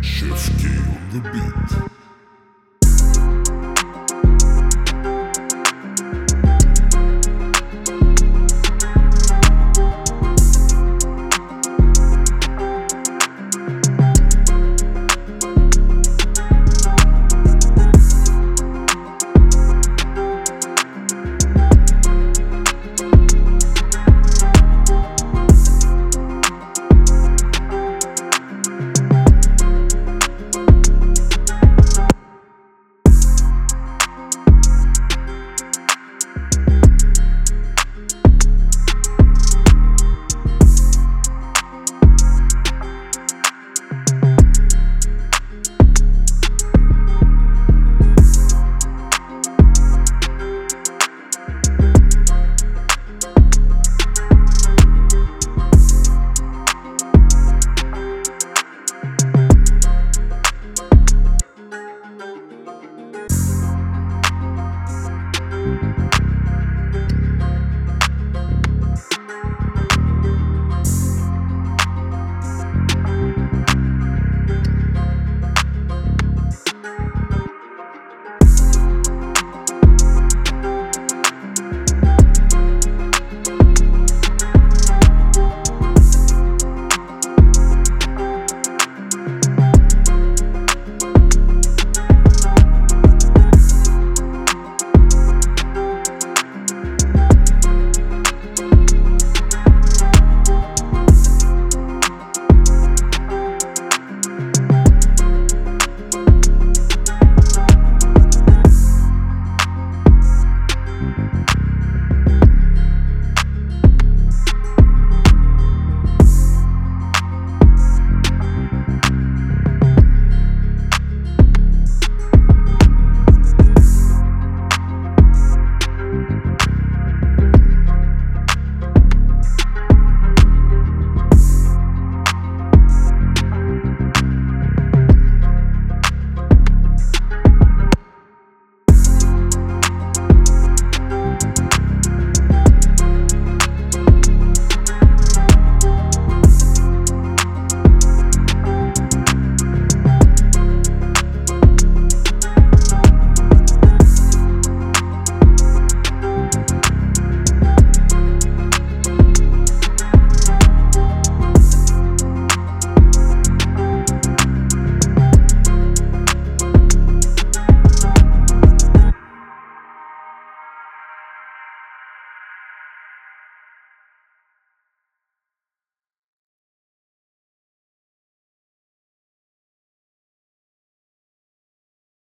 Shifting on the beat.